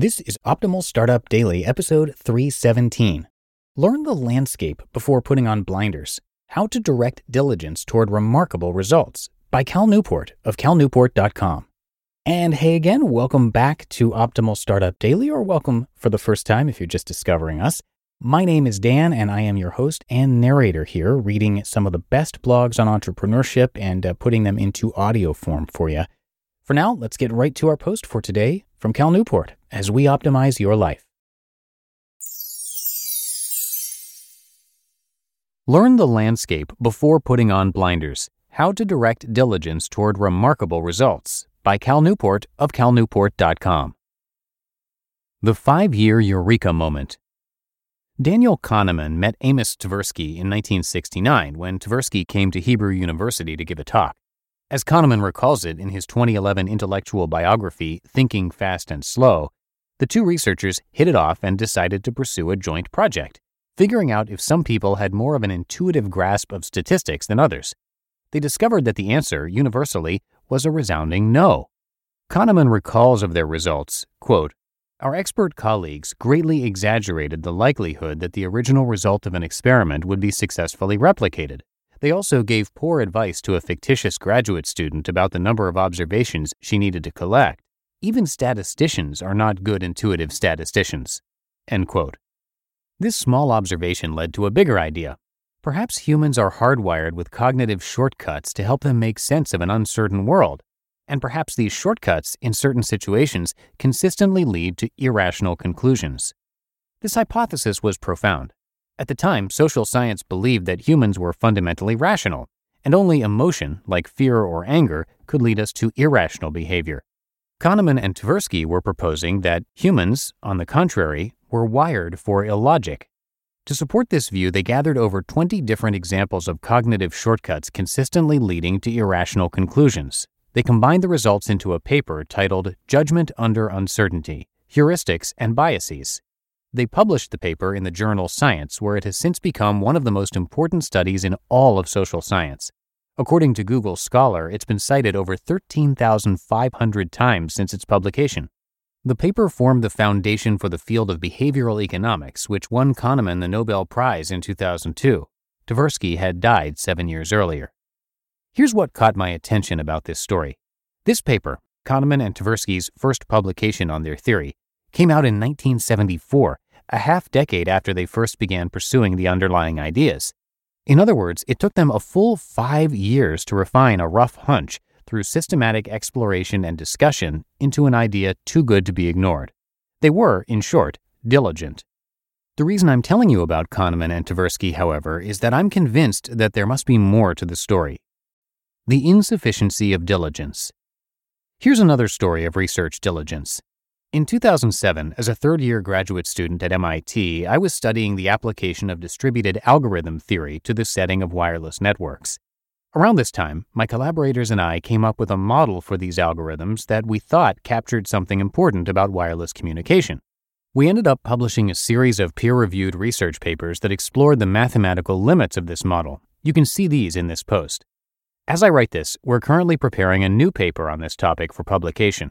This is Optimal Startup Daily, episode 317. Learn the landscape before putting on blinders. How to direct diligence toward remarkable results by Cal Newport of calnewport.com. And hey again, welcome back to Optimal Startup Daily, or welcome for the first time if you're just discovering us. My name is Dan, and I am your host and narrator here, reading some of the best blogs on entrepreneurship and uh, putting them into audio form for you. For now, let's get right to our post for today from Cal Newport as we optimize your life. Learn the landscape before putting on blinders. How to direct diligence toward remarkable results by Cal Newport of calnewport.com. The Five Year Eureka Moment. Daniel Kahneman met Amos Tversky in 1969 when Tversky came to Hebrew University to give a talk. As Kahneman recalls it in his 2011 intellectual biography, Thinking Fast and Slow, the two researchers hit it off and decided to pursue a joint project, figuring out if some people had more of an intuitive grasp of statistics than others. They discovered that the answer, universally, was a resounding no. Kahneman recalls of their results, quote, Our expert colleagues greatly exaggerated the likelihood that the original result of an experiment would be successfully replicated. They also gave poor advice to a fictitious graduate student about the number of observations she needed to collect. Even statisticians are not good intuitive statisticians. This small observation led to a bigger idea. Perhaps humans are hardwired with cognitive shortcuts to help them make sense of an uncertain world, and perhaps these shortcuts, in certain situations, consistently lead to irrational conclusions. This hypothesis was profound. At the time, social science believed that humans were fundamentally rational, and only emotion, like fear or anger, could lead us to irrational behavior. Kahneman and Tversky were proposing that humans, on the contrary, were wired for illogic. To support this view, they gathered over 20 different examples of cognitive shortcuts consistently leading to irrational conclusions. They combined the results into a paper titled Judgment Under Uncertainty Heuristics and Biases. They published the paper in the journal Science, where it has since become one of the most important studies in all of social science. According to Google Scholar, it's been cited over 13,500 times since its publication. The paper formed the foundation for the field of behavioral economics, which won Kahneman the Nobel Prize in 2002. Tversky had died seven years earlier. Here's what caught my attention about this story. This paper, Kahneman and Tversky's first publication on their theory, came out in 1974, a half decade after they first began pursuing the underlying ideas. In other words, it took them a full five years to refine a rough hunch through systematic exploration and discussion into an idea too good to be ignored. They were, in short, diligent. The reason I'm telling you about Kahneman and Tversky, however, is that I'm convinced that there must be more to the story. The insufficiency of diligence. Here's another story of research diligence. In 2007, as a third year graduate student at MIT, I was studying the application of distributed algorithm theory to the setting of wireless networks. Around this time, my collaborators and I came up with a model for these algorithms that we thought captured something important about wireless communication. We ended up publishing a series of peer reviewed research papers that explored the mathematical limits of this model. You can see these in this post. As I write this, we're currently preparing a new paper on this topic for publication.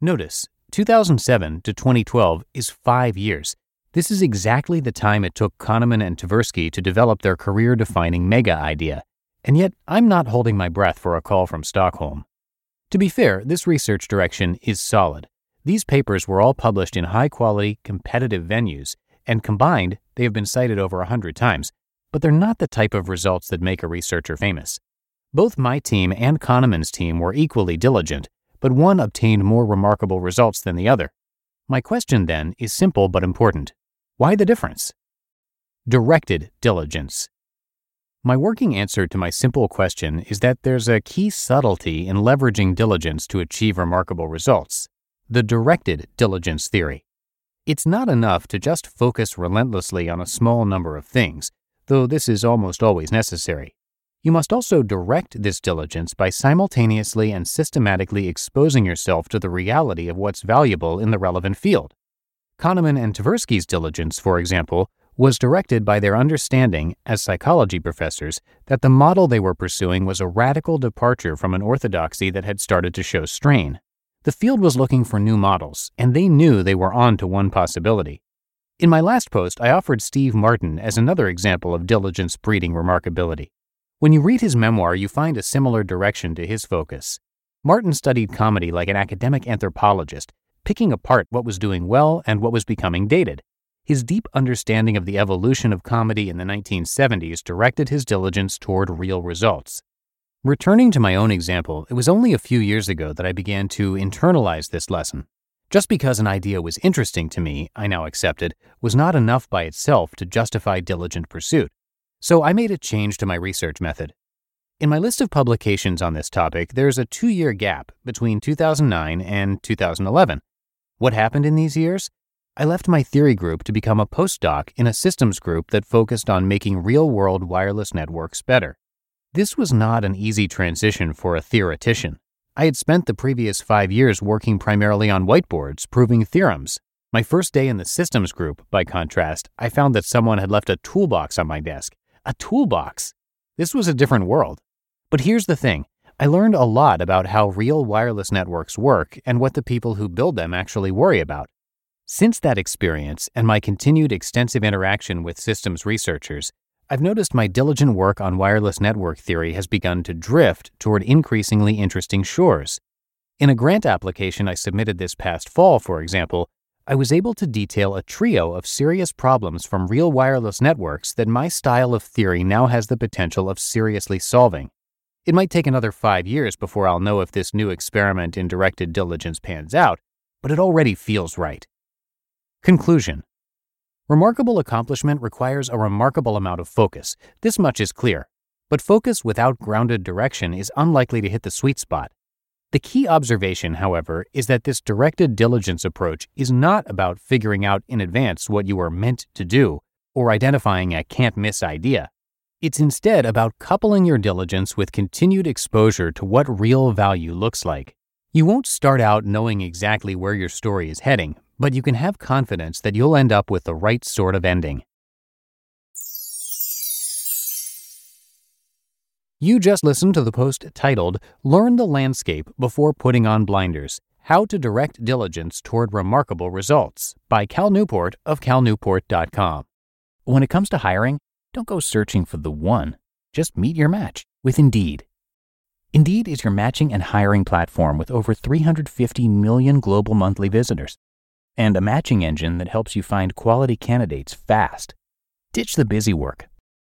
Notice, 2007 to 2012 is five years. This is exactly the time it took Kahneman and Tversky to develop their career defining mega idea. And yet, I'm not holding my breath for a call from Stockholm. To be fair, this research direction is solid. These papers were all published in high quality, competitive venues, and combined, they have been cited over a hundred times, but they're not the type of results that make a researcher famous. Both my team and Kahneman's team were equally diligent, but one obtained more remarkable results than the other. My question then is simple but important. Why the difference? Directed diligence. My working answer to my simple question is that there's a key subtlety in leveraging diligence to achieve remarkable results the directed diligence theory. It's not enough to just focus relentlessly on a small number of things, though this is almost always necessary. You must also direct this diligence by simultaneously and systematically exposing yourself to the reality of what's valuable in the relevant field. Kahneman and Tversky's diligence, for example, was directed by their understanding, as psychology professors, that the model they were pursuing was a radical departure from an orthodoxy that had started to show strain. The field was looking for new models, and they knew they were on to one possibility. In my last post, I offered Steve Martin as another example of diligence breeding remarkability. When you read his memoir, you find a similar direction to his focus. Martin studied comedy like an academic anthropologist, picking apart what was doing well and what was becoming dated. His deep understanding of the evolution of comedy in the 1970s directed his diligence toward real results. Returning to my own example, it was only a few years ago that I began to internalize this lesson. Just because an idea was interesting to me, I now accepted, was not enough by itself to justify diligent pursuit. So I made a change to my research method. In my list of publications on this topic, there's a two year gap between 2009 and 2011. What happened in these years? I left my theory group to become a postdoc in a systems group that focused on making real world wireless networks better. This was not an easy transition for a theoretician. I had spent the previous five years working primarily on whiteboards, proving theorems. My first day in the systems group, by contrast, I found that someone had left a toolbox on my desk a toolbox. This was a different world. But here's the thing I learned a lot about how real wireless networks work and what the people who build them actually worry about. Since that experience and my continued extensive interaction with systems researchers, I've noticed my diligent work on wireless network theory has begun to drift toward increasingly interesting shores. In a grant application I submitted this past fall, for example, I was able to detail a trio of serious problems from real wireless networks that my style of theory now has the potential of seriously solving. It might take another five years before I'll know if this new experiment in directed diligence pans out, but it already feels right. Conclusion Remarkable accomplishment requires a remarkable amount of focus. This much is clear. But focus without grounded direction is unlikely to hit the sweet spot. The key observation, however, is that this directed diligence approach is not about figuring out in advance what you are meant to do or identifying a can't miss idea. It's instead about coupling your diligence with continued exposure to what real value looks like. You won't start out knowing exactly where your story is heading, but you can have confidence that you'll end up with the right sort of ending. You just listened to the post titled Learn the Landscape Before Putting on Blinders How to Direct Diligence Toward Remarkable Results by Cal Newport of calnewport.com. When it comes to hiring, don't go searching for the one. Just meet your match with Indeed. Indeed is your matching and hiring platform with over 350 million global monthly visitors and a matching engine that helps you find quality candidates fast. Ditch the busy work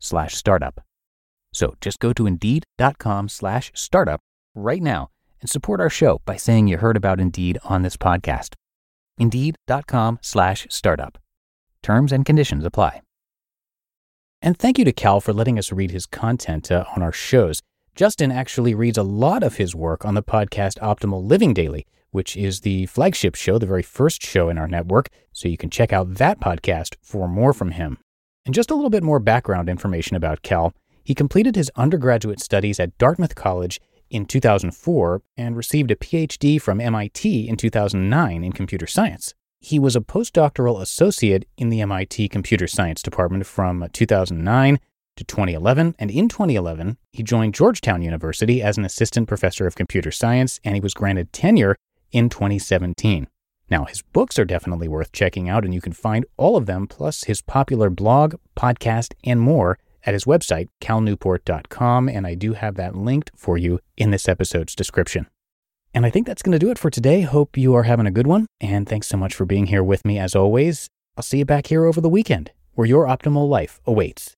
slash startup. So just go to Indeed.com slash startup right now and support our show by saying you heard about Indeed on this podcast. Indeed.com slash startup. Terms and conditions apply. And thank you to Cal for letting us read his content uh, on our shows. Justin actually reads a lot of his work on the podcast Optimal Living Daily, which is the flagship show, the very first show in our network. So you can check out that podcast for more from him. And just a little bit more background information about Cal. He completed his undergraduate studies at Dartmouth College in 2004 and received a PhD from MIT in 2009 in computer science. He was a postdoctoral associate in the MIT Computer Science Department from 2009 to 2011, and in 2011, he joined Georgetown University as an assistant professor of computer science, and he was granted tenure in 2017. Now, his books are definitely worth checking out, and you can find all of them, plus his popular blog, podcast, and more at his website, calnewport.com, and I do have that linked for you in this episode's description. And I think that's going to do it for today. Hope you are having a good one, and thanks so much for being here with me as always. I'll see you back here over the weekend, where your optimal life awaits.